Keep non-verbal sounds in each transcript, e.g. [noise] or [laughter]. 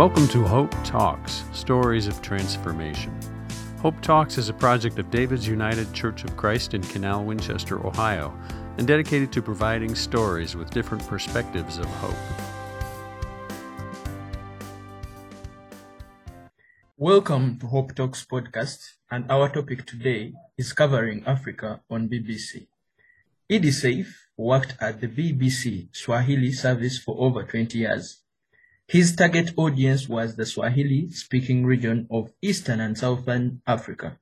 Welcome to Hope Talks Stories of Transformation. Hope Talks is a project of David's United Church of Christ in Canal, Winchester, Ohio, and dedicated to providing stories with different perspectives of hope. Welcome to Hope Talks podcast, and our topic today is covering Africa on BBC. Idi Saif worked at the BBC Swahili service for over 20 years. His target audience was the Swahili speaking region of Eastern and Southern Africa.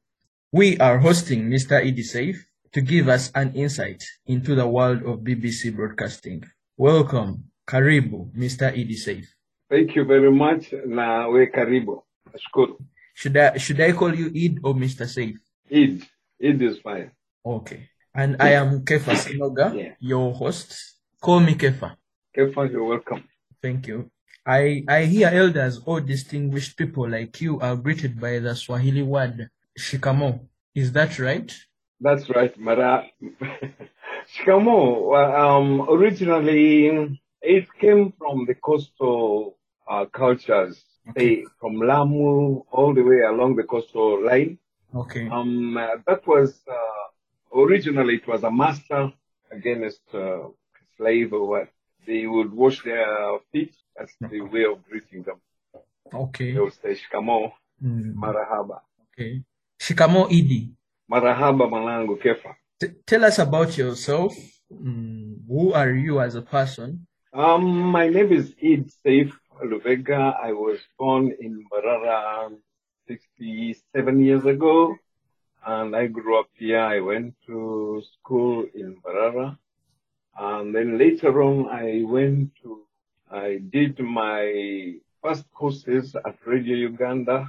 We are hosting Mr. Idi Saif to give us an insight into the world of BBC broadcasting. Welcome, Karibu, Mr. Idi Saif. Thank you very much na we karibu. Nashukuru. Should I should I call you Id or Mr. Saif? Eid. Eid is fine. Okay. And I am Kefa Sinoga, Yeah. your host. Call me Kefa. Kefa, you're welcome. Thank you. I, I hear elders or distinguished people like you are greeted by the Swahili word shikamo. Is that right? That's right, Mara. [laughs] Shikamo, um, originally it came from the coastal uh, cultures, say from Lamu all the way along the coastal line. Okay. Um, uh, that was uh, originally it was a master against uh, slave or what. They would wash their feet. That's the way of greeting them. Okay. They would say shikamo, Mm, marahaba. okay. Shikamo Idi. Marahaba mwanangu Kefa. T- tell us about yourself. Mm, who are you as a person? Um, my name is Eid Saif Luvega. I was born in Mbarara 67 years ago, and I grew up here. I went to school in Mbarara, and then later on, I went to, I did my first courses at Radio Uganda,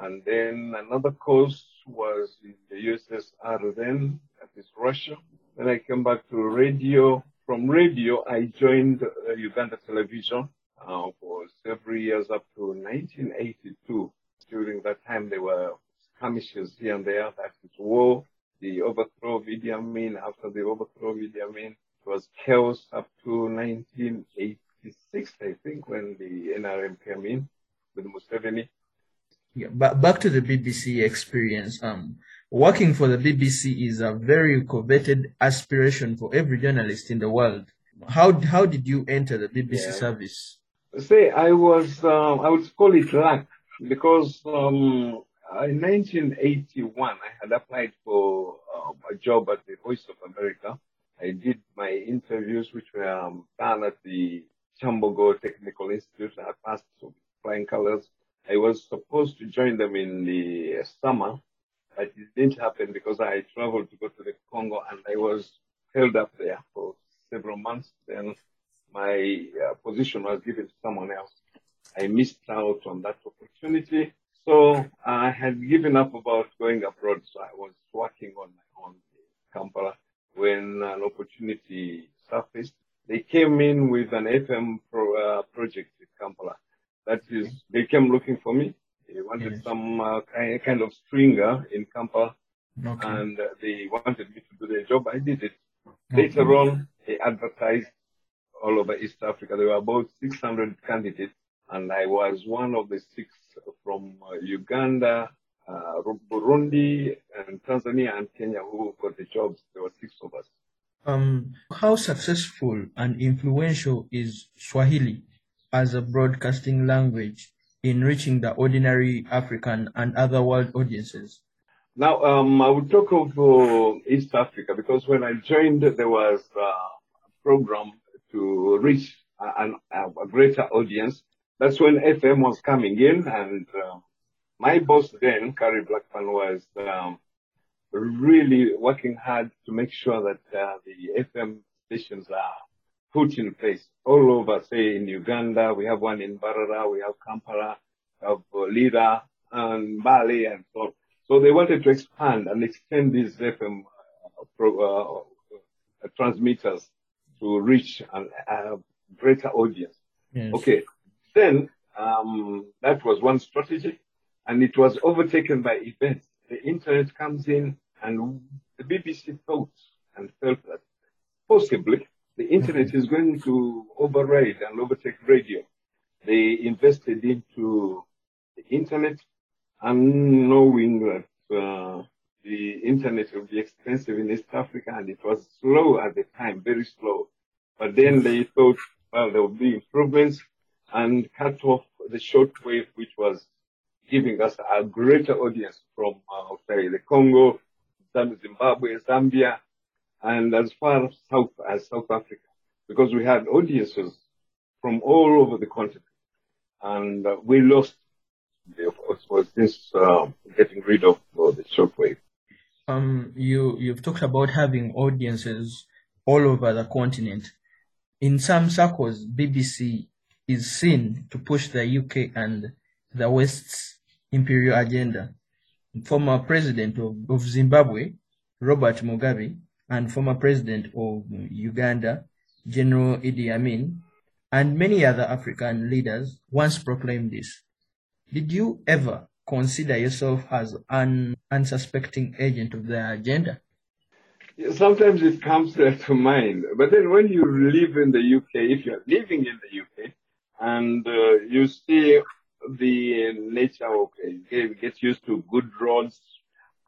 and then another course was in the USSR then, that is Russia. Then I came back to radio. From radio, I joined uh, Uganda Television uh, for several years up to 1982. During that time, there were skirmishes here and there. That is war, the overthrow of Idi Amin. After the overthrow of Idi Amin, it was chaos up to 1986, I think, when the NRM came in with Museveni. Yeah, but back to the BBC experience. Um, working for the BBC is a very coveted aspiration for every journalist in the world. How how did you enter the BBC Yeah. service? Say, I was, um, I would call it luck because um, in 1981 I had applied for um, a job at the Voice of America. I did my interviews, which were um, done at the Kyambogo Technical Institute. I passed flying colors. I was supposed to join them in the summer, but it didn't happen because I traveled to go to the Congo and I was held up there for several months. Then my uh, position was given to someone else. I missed out on that opportunity. So I had given up about going abroad. So I was working on my own in Kampala when an opportunity surfaced. They came in with an FM pro, uh, project in Kampala. That is, they came looking for me. They wanted Yes. some uh, ki- kind of stringer in Kampala Okay. and uh, they wanted me to do their job. I did it. Okay. Later on, they advertised all over East Africa. There were about 600 candidates, and I was one of the six from uh, Uganda, uh, Burundi, and Tanzania and Kenya who got the jobs. There were six of us. Um, how successful and influential is Swahili as a broadcasting language in reaching the ordinary African and other world audiences? Now, um, I will talk of uh, East Africa because when I joined, there was uh, a program to reach a, an- a greater audience. That's when FM was coming in, and uh, my boss then, Carrie Blackman, was um, really working hard to make sure that uh, the FM stations are put in place all over. Say in Uganda, we have one in Mbarara, we have Kampala, we have Lira, and Bali, and so on. So they wanted to expand and extend these FM uh, pro, uh, uh, transmitters to reach an, a greater audience. Yes. Okay. Then um, that was one strategy, and it was overtaken by events. The internet comes in, and the BBC thought and felt that possibly the internet is going to override and overtake radio. they invested into the internet and knowing that uh, the internet would be expensive in East Africa and it was slow at the time, very slow. But then they thought, well, there would be improvements and cut off the shortwave, which was giving us a greater audience from, uh, say, the Congo, Zimbabwe, Zambia, and as far south as South Africa, because we had audiences from all over the continent, and uh, we lost of course was this uh, getting rid of uh, the shortwave. Um, you you've talked about having audiences all over the continent. In some circles, BBC is seen to push the UK and the West's imperial agenda. Former president of, of Zimbabwe, Robert Mugabe, and former president of Uganda, General Idi Amin, and many other African leaders once proclaimed this. Did you ever consider yourself as an unsuspecting agent of their agenda? Sometimes it comes [laughs] to mind, but then when you live in the UK, if you're living in the UK, and uh, you see the nature of it gets used to good roads.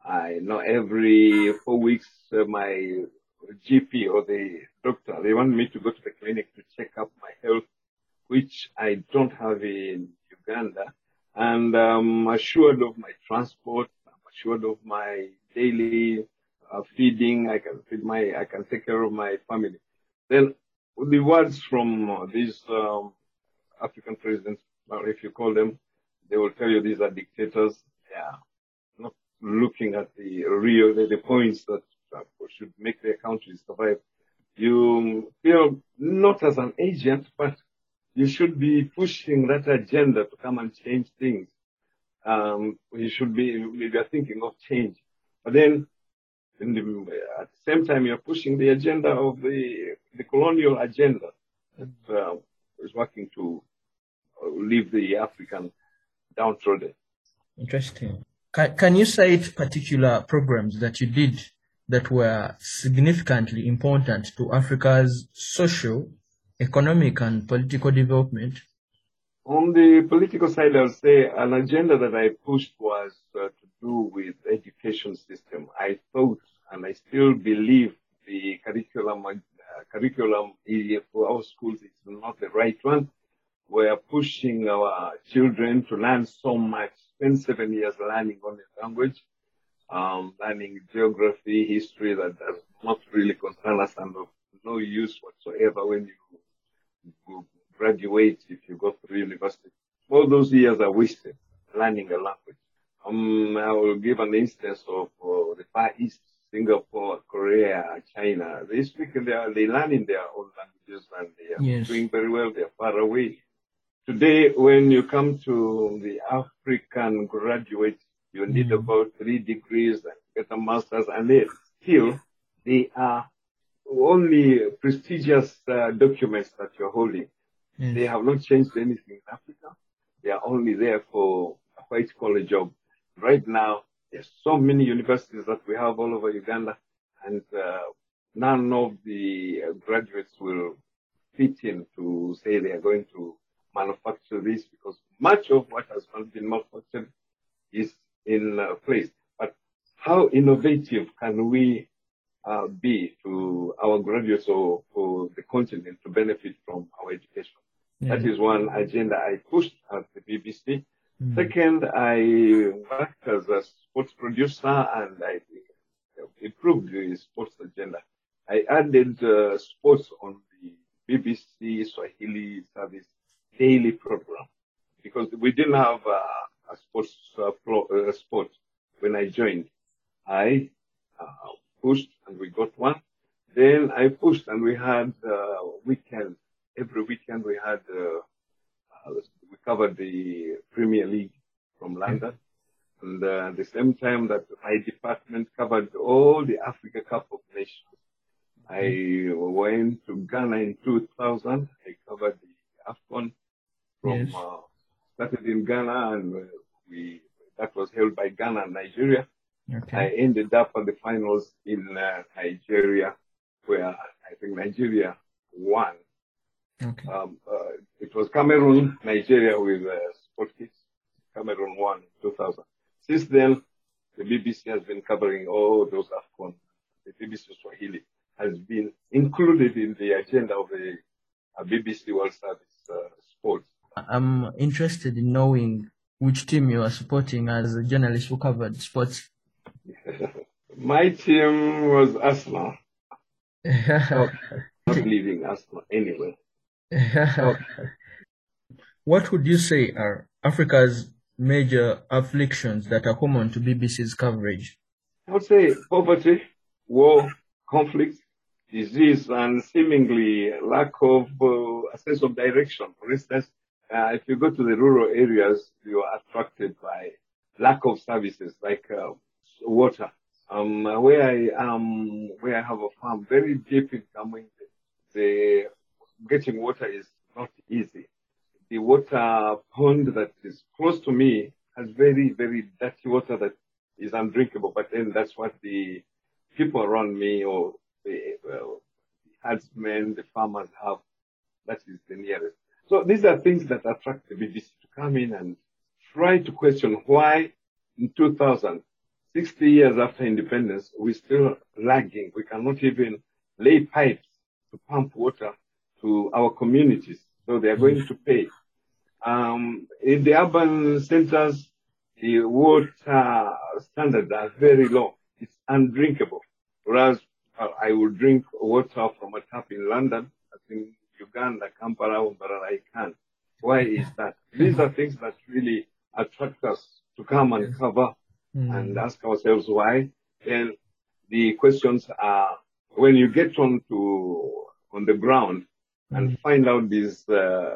I know every four weeks uh, my GP or the doctor they want me to go to the clinic to check up my health, which I don't have in Uganda. And I'm assured of my transport. I'm assured of my daily uh, feeding. I can feed my, I can take care of my family. Then the words from uh, these um, African presidents, or if you call them, they will tell you these are dictators. Yeah, not looking at the real, the, the points that uh, should make their countries survive. You feel not as an agent, but you should be pushing that agenda to come and change things. Um, you should be maybe are thinking of change, but then the, at the same time you're pushing the agenda of the the colonial agenda that uh, is working to leave the African downtrodden. Interesting. Can, can you cite particular programs that you did that were significantly important to Africa's social, economic, and political development? On the political side, I'll say an agenda that I pushed was uh, to do with education system. I thought, and I still believe, the curriculum uh, curriculum for our schools is not the right one we are pushing our children to learn so much. Spend seven years learning only language, um, learning geography, history that does not really concern us and of no use whatsoever when you graduate if you go through university. All those years are wasted learning a language. Um, I will give an instance of uh, the Far East, Singapore, Korea, China. They speak, they are, they learn in their own languages and they are yes. doing very well. They are far away. Today, when you come to the African graduate, you need mm. about three degrees and get a master's, and they still they are only prestigious uh, documents that you're holding. Yes. They have not changed anything in Africa. They are only there for a white collar job. Right now, there's so many universities that we have all over Uganda, and uh, none of the graduates will fit in to say they are going to manufacture this because much of what has been manufactured is in uh, place. But how innovative can we uh, be to our graduates or for the continent to benefit from our education? Yeah. That is one agenda I pushed at the BBC. Mm. Second, I worked as a sports producer and I improved the sports agenda. I added uh, sports on the BBC Swahili service daily program because we didn't have a sports pro, sport when I joined. I uh, pushed and we got one. Then I pushed and we had uh, weekend. Every weekend we had uh, we covered the Premier League from London. And at the same time that my department covered all the Africa Cup of Nations. I went to Ghana in 2000. I covered the AFCON from yes. uh, started in Ghana and uh, we that was held by Ghana and Nigeria. Okay. I ended up at the finals in uh, Nigeria, where I think Nigeria won. Okay. Um, uh, it was Cameroon, Nigeria with uh, Sport Kids. Cameroon won in 2000. Since then, the BBC has been covering all those AFCON. The BBC Swahili has been included in the agenda of the uh, BBC World Service uh, Sports. I'm interested in knowing which team you are supporting as a journalist who covered sports. [laughs] My team was Arsenal. [laughs] Not leaving Arsenal anyway. [laughs] What would you say are Africa's major afflictions that are common to BBC's coverage? I would say poverty, war, conflict, disease, and seemingly lack of uh, a sense of direction. For instance, uh, if you go to the rural areas, you are attracted by lack of services like uh, water. Um, where I am, where I have a farm, very deep in Kamwenge, the getting water is not easy. The water pond that is close to me has very, very dirty water that is undrinkable. But then that's what the people around me or the, well, the herdsmen, the farmers have. That is the nearest. So these are things that attract the BBC to come in and try to question why in 2000, 60 years after independence, we're still lagging. We cannot even lay pipes to pump water to our communities. So they are going to pay. Um, in the urban centers, the water standards are very low. It's undrinkable. Whereas I would drink water from a tap in London, I think Uganda, Kampala, Mbarara, I can. Why is that? These are things that really attract us to come and cover Mm. and ask ourselves why. And the questions are when you get on to on the ground and find out these uh, uh,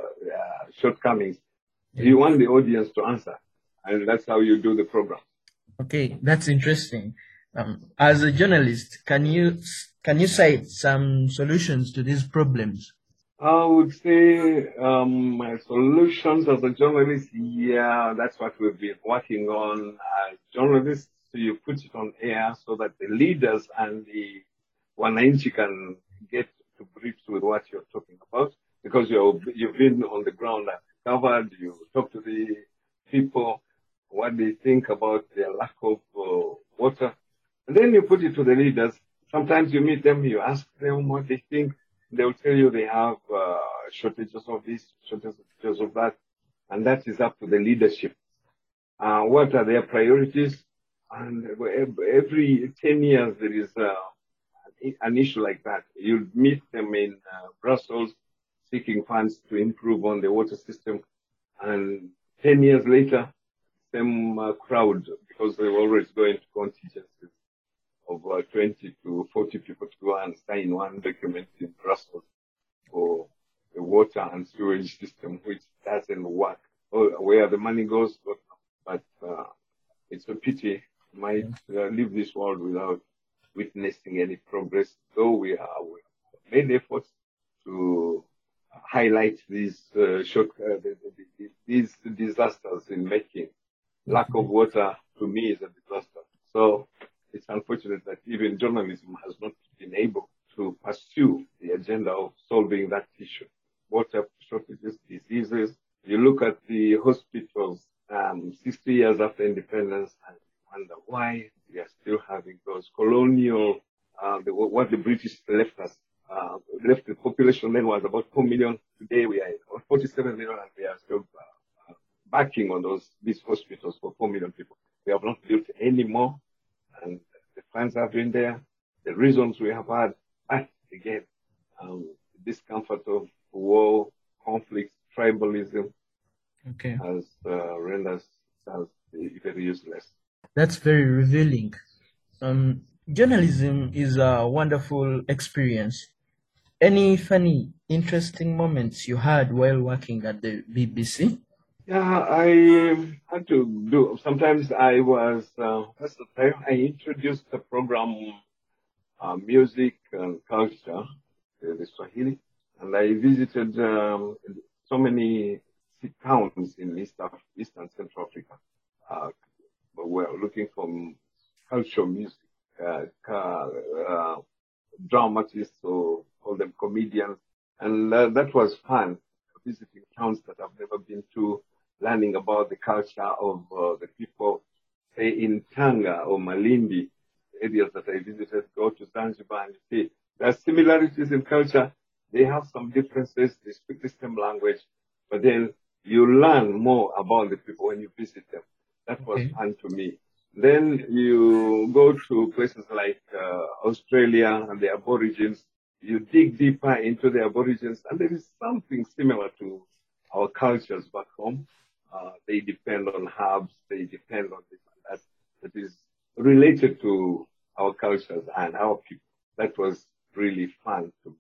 shortcomings, you want the audience to answer, and that's how you do the program. Okay, that's interesting. Um, as a journalist, can you can you cite some solutions to these problems? I would say um, my solutions as a journalist, yeah, that's what we've been working on as journalists. So you put it on air so that the leaders and the wananchi can get to grips with what you're talking about because you're, you've been on the ground and covered, you talk to the people, what they think about their lack of uh, water. And then you put it to the leaders. Sometimes you meet them, you ask them what they think. They will tell you they have uh, shortages of this, shortages of that, and that is up to the leadership. Uh, what are their priorities? And every 10 years there is uh, an issue like that. You meet them in uh, Brussels seeking funds to improve on the water system, and 10 years later, same uh, crowd, because they were always going to contingencies of uh, 20 to 40 people to go and sign one document in Brussels water and sewage system, which doesn't work. Oh, where the money goes, but uh, it's a pity might uh, leave this world without witnessing any progress, though we we made efforts to highlight these uh, uh, the, the, the, these disasters in making. Lack of water to me is a disaster. So it's unfortunate that even journalism has not been able to pursue the agenda of solving that issue. Water shortages, diseases. You look at the hospitals um, 60 years after independence and wonder why we are still having those colonial, uh, the, what the British left us. Uh, left the population then was about 4 million. Today we are 47 million and we are still uh, backing on those, these hospitals for 4 million people. We have not built any more and the funds have been there. The reasons we have had, but again, um, discomfort of war, conflict, tribalism Okay, has uh, rendered us very useless. that's very revealing. Um, journalism is a wonderful experience. Any funny, interesting moments you had while working at the BBC? Yeah, I um, had to do. Sometimes I was. Uh, that's the time I introduced the program, uh, music and culture, uh, the Swahili, and I visited um, so many towns in East Af- East and Central Africa. Uh, we're looking for cultural music, uh, uh, dramatists or call them comedians, And uh, that was fun, visiting towns that I've never been to, learning about the culture of uh, the people, say in Tanga or Malindi, areas that I visited, go to Zanzibar and see there are similarities in culture. They have some differences. They speak the same language, but then you learn more about the people when you visit them. That was Okay. fun to me. Then you go to places like uh, Australia and the Aborigines. You dig deeper into the Aborigines, and there is something similar to our cultures back home. Uh, they depend on herbs. They depend on this and that. That is related to our cultures and our people. That was really fun to me.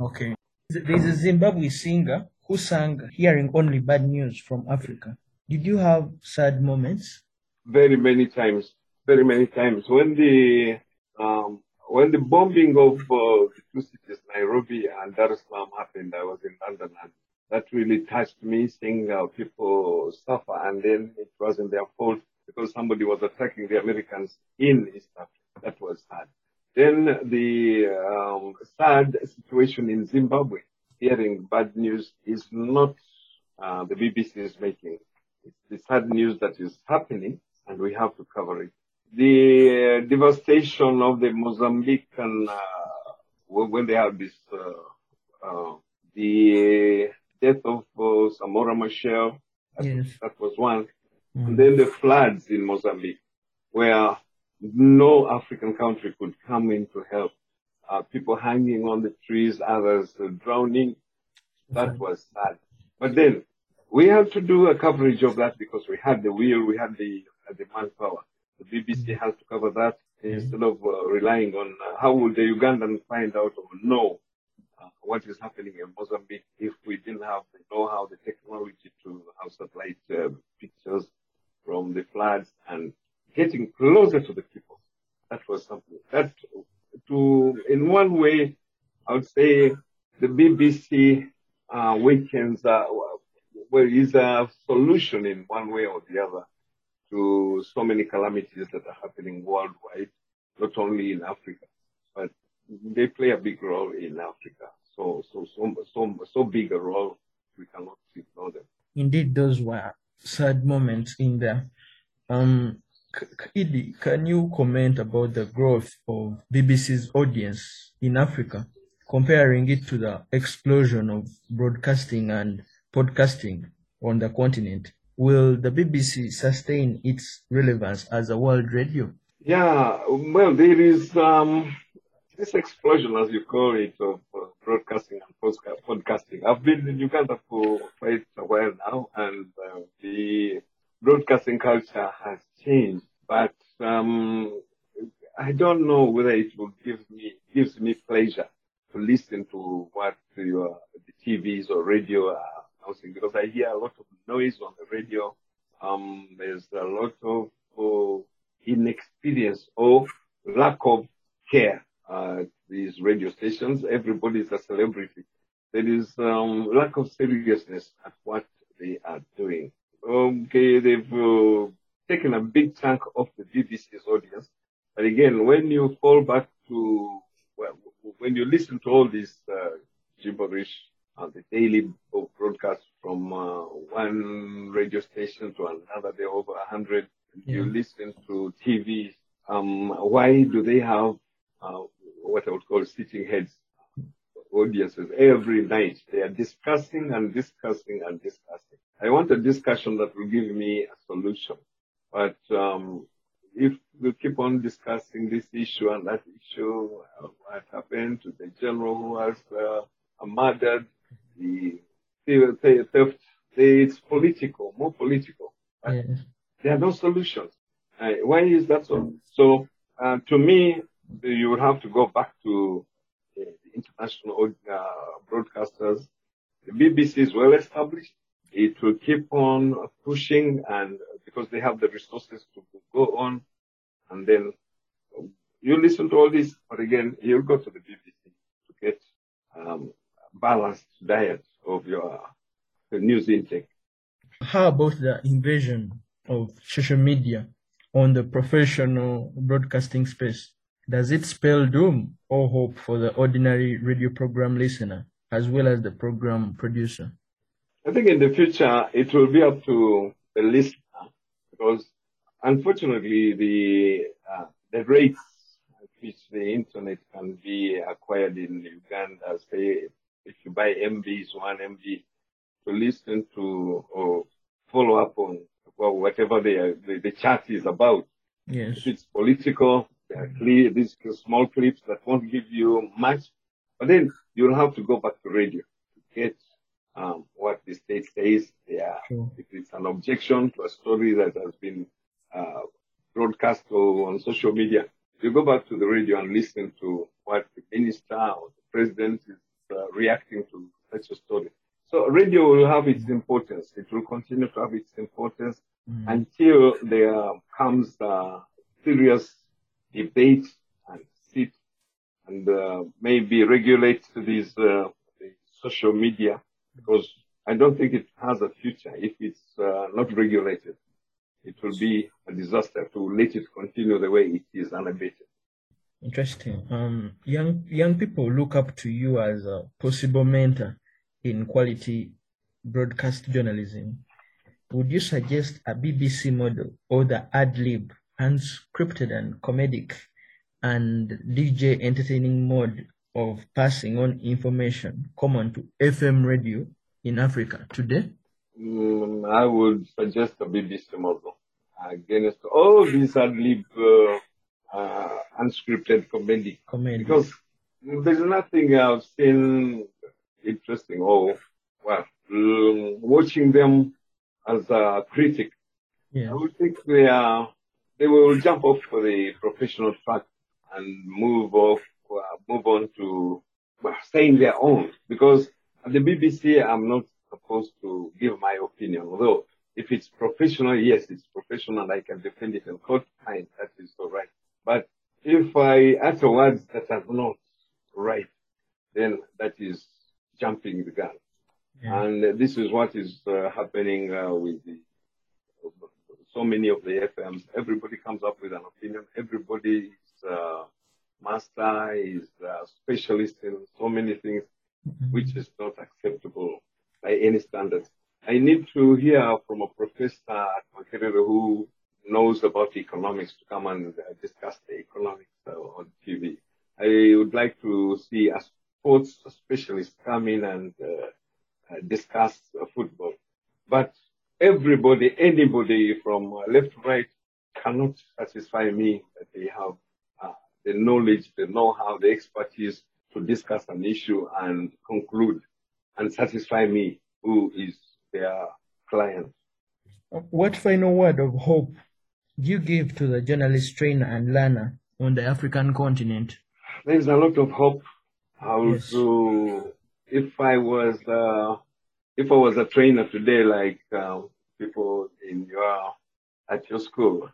Okay. There's a Zimbabwe singer who sang Hearing Only Bad News from Africa. Did you have sad moments? very many times, very many times. When the um, when the bombing of uh, the two cities, Nairobi and Dar es Salaam, happened, I was in London, and that really touched me. Seeing how people suffer, and then it wasn't their fault because somebody was attacking the Americans in East Africa. That was sad. Then the um, sad situation in Zimbabwe. Hearing bad news is not uh, the BBC is making. It's the sad news that is happening, and we have to cover it. The uh, devastation of the Mozambican uh, when they have this, uh, uh, the death of uh, Samora Machel, that, Yes. that was one. Mm. And then the floods in Mozambique, where no African country could come in to help. Uh, people hanging on the trees, others uh, drowning. That was sad. But then we had to do a coverage of that because we had the will, we had the uh, the manpower. The BBC has to cover that instead of uh, relying on uh, how would the Ugandan find out or know uh, what is happening in Mozambique if we didn't have the know-how, the technology to have satellite uh, pictures from the floods and getting closer to the people. That was something that to, in one way, I would say the BBC uh, weekends well, is a solution in one way or the other to so many calamities that are happening worldwide, not only in Africa, but they play a big role in Africa. So, so, so, so, so big a role, we cannot ignore them. Indeed, those were sad moments in there. Um, Idi, can you comment about the growth of BBC's audience in Africa, comparing it to the explosion of broadcasting and podcasting on the continent? Will the BBC sustain its relevance as a world radio? Yeah, well, there is um, this explosion, as you call it, of uh, broadcasting and podcasting. I've been in Uganda for quite a while now, and uh, the broadcasting culture has But um, I don't know whether it will give me gives me pleasure to listen to what your the TVs or radio are announcing because I hear a lot of noise on the radio. Um, there's a lot of uh, inexperience or lack of care at these radio stations. Everybody is a celebrity. There is um, lack of seriousness at what they are doing. Okay, they've uh, taken a big chunk of the BBC's audience. But again, when you fall back to, well, when you listen to all this uh, gibberish on the daily broadcast from uh, one radio station to another, there are over a hundred. You listen to TV. Um, why do they have uh, what I would call sitting heads audiences every night? They are discussing and discussing and discussing. I want a discussion that will give me a solution. But um, if we keep on discussing this issue and that issue, uh, what happened to the general who was uh, murdered, the the- the theft, it's political, more political. Yes. There are no solutions. Uh, why is that so? So, uh, to me, you would have to go back to uh, the international uh, broadcasters. The BBC is well established. It will keep on pushing, and because they have the resources to go on, and then you listen to all this, but again, you'll go to the BBC to get um, balanced diet of your uh, news intake. How about the invasion of social media on the professional broadcasting space? Does it spell doom or hope for the ordinary radio program listener? as well as the program producer? I think in the future it will be up to the listener because unfortunately the uh, the rates at which the internet can be acquired in Uganda, say if you buy MBs, one MB, to listen to or follow up on well, whatever the, the, the chat is about. Yes. If it's political, clear, these small clips that won't give you much, but then you'll have to go back to radio to get um, what the state says. Yeah, Sure. if it's an objection to a story that has been uh, broadcast on social media, you go back to the radio and listen to what the minister or the president is uh, reacting to such a story. So radio will have its importance. It will continue to have its importance Mm. until there comes uh, serious debate and sit and uh, maybe regulate these uh, the social media because I don't think it has a future if it's uh, not regulated. It will be a disaster to let it continue the way it is unabated. Interesting. Um, young young people look up to you as a possible mentor in quality broadcast journalism. Would you suggest a BBC model or the ad lib, unscripted and comedic, and DJ entertaining mode of passing on information common to FM radio in Africa today? Mm, I would suggest a BBC model against all these ad lib uh, uh, unscripted comedy Comedy. because there's nothing I've seen interesting or well um, watching them as a critic. yeah. I would think they are they will jump off for the professional track and move off uh, move on to well, saying their own because at the BBC I'm not supposed to give my opinion although if it's professional yes it's professional and I can defend it in court fine that is all right but if I utter words that are not right then that is jumping the gun Yeah. and this is what is uh, happening uh, with the, so many of the FMs. Everybody comes up with an opinion. Everybody is uh, master, is specialist in so many things, which is not acceptable by any standards. I need to hear from a professor who knows about economics to come and discuss the economics uh, on TV. I would like to see a sports specialist come in and uh, uh, discuss uh, football. But everybody, anybody from left to right cannot satisfy me that they have uh, the knowledge, the know-how, the expertise to discuss an issue and conclude and satisfy me who is their client. What final word of hope do you give to the journalist trainer and learner on the African continent? There's a lot of hope. I would Yes. if I was, uh, if I was a trainer today, like um, people in your, at your school,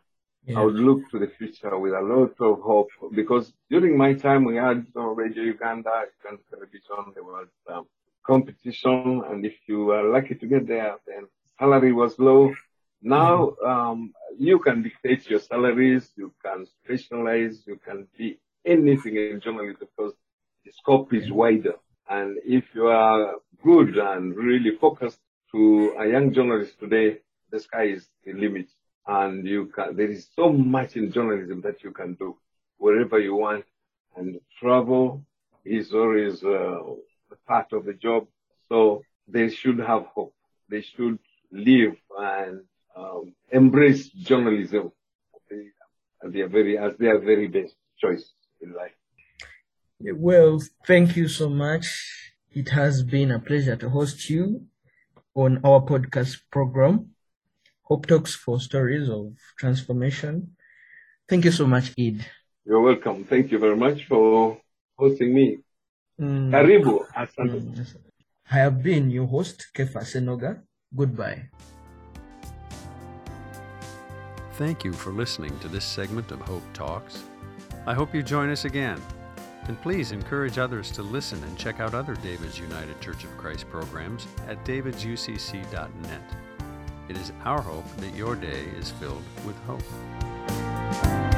I would look to the future with a lot of hope because during my time we had uh, Radio Uganda, Uganda Television, there was um, competition, and if you were lucky to get there, then salary was low. Now um, you can dictate your salaries, you can specialize, you can be anything in journalism because the scope is wider. And if you are good and really focused to a young journalist today, the sky is the limit and you can, there is so much in journalism that you can do wherever you want and travel is always uh, a part of the job. So they should have hope. They should live and um, embrace journalism as their very, as their very best choice in life. Well, thank you so much. It has been a pleasure to host you on our podcast program, Hope Talks for Stories of Transformation. Thank you so much, Ed. You're welcome. Thank you very much for hosting me. Mm, Karibu. Asante. mm. I have been your host, Kefa Senoga. Goodbye. Thank you for listening to this segment of Hope Talks. I hope you join us again. And please encourage others to listen and check out other David's United Church of Christ programs at davidsucc.net. It is our hope that your day is filled with hope.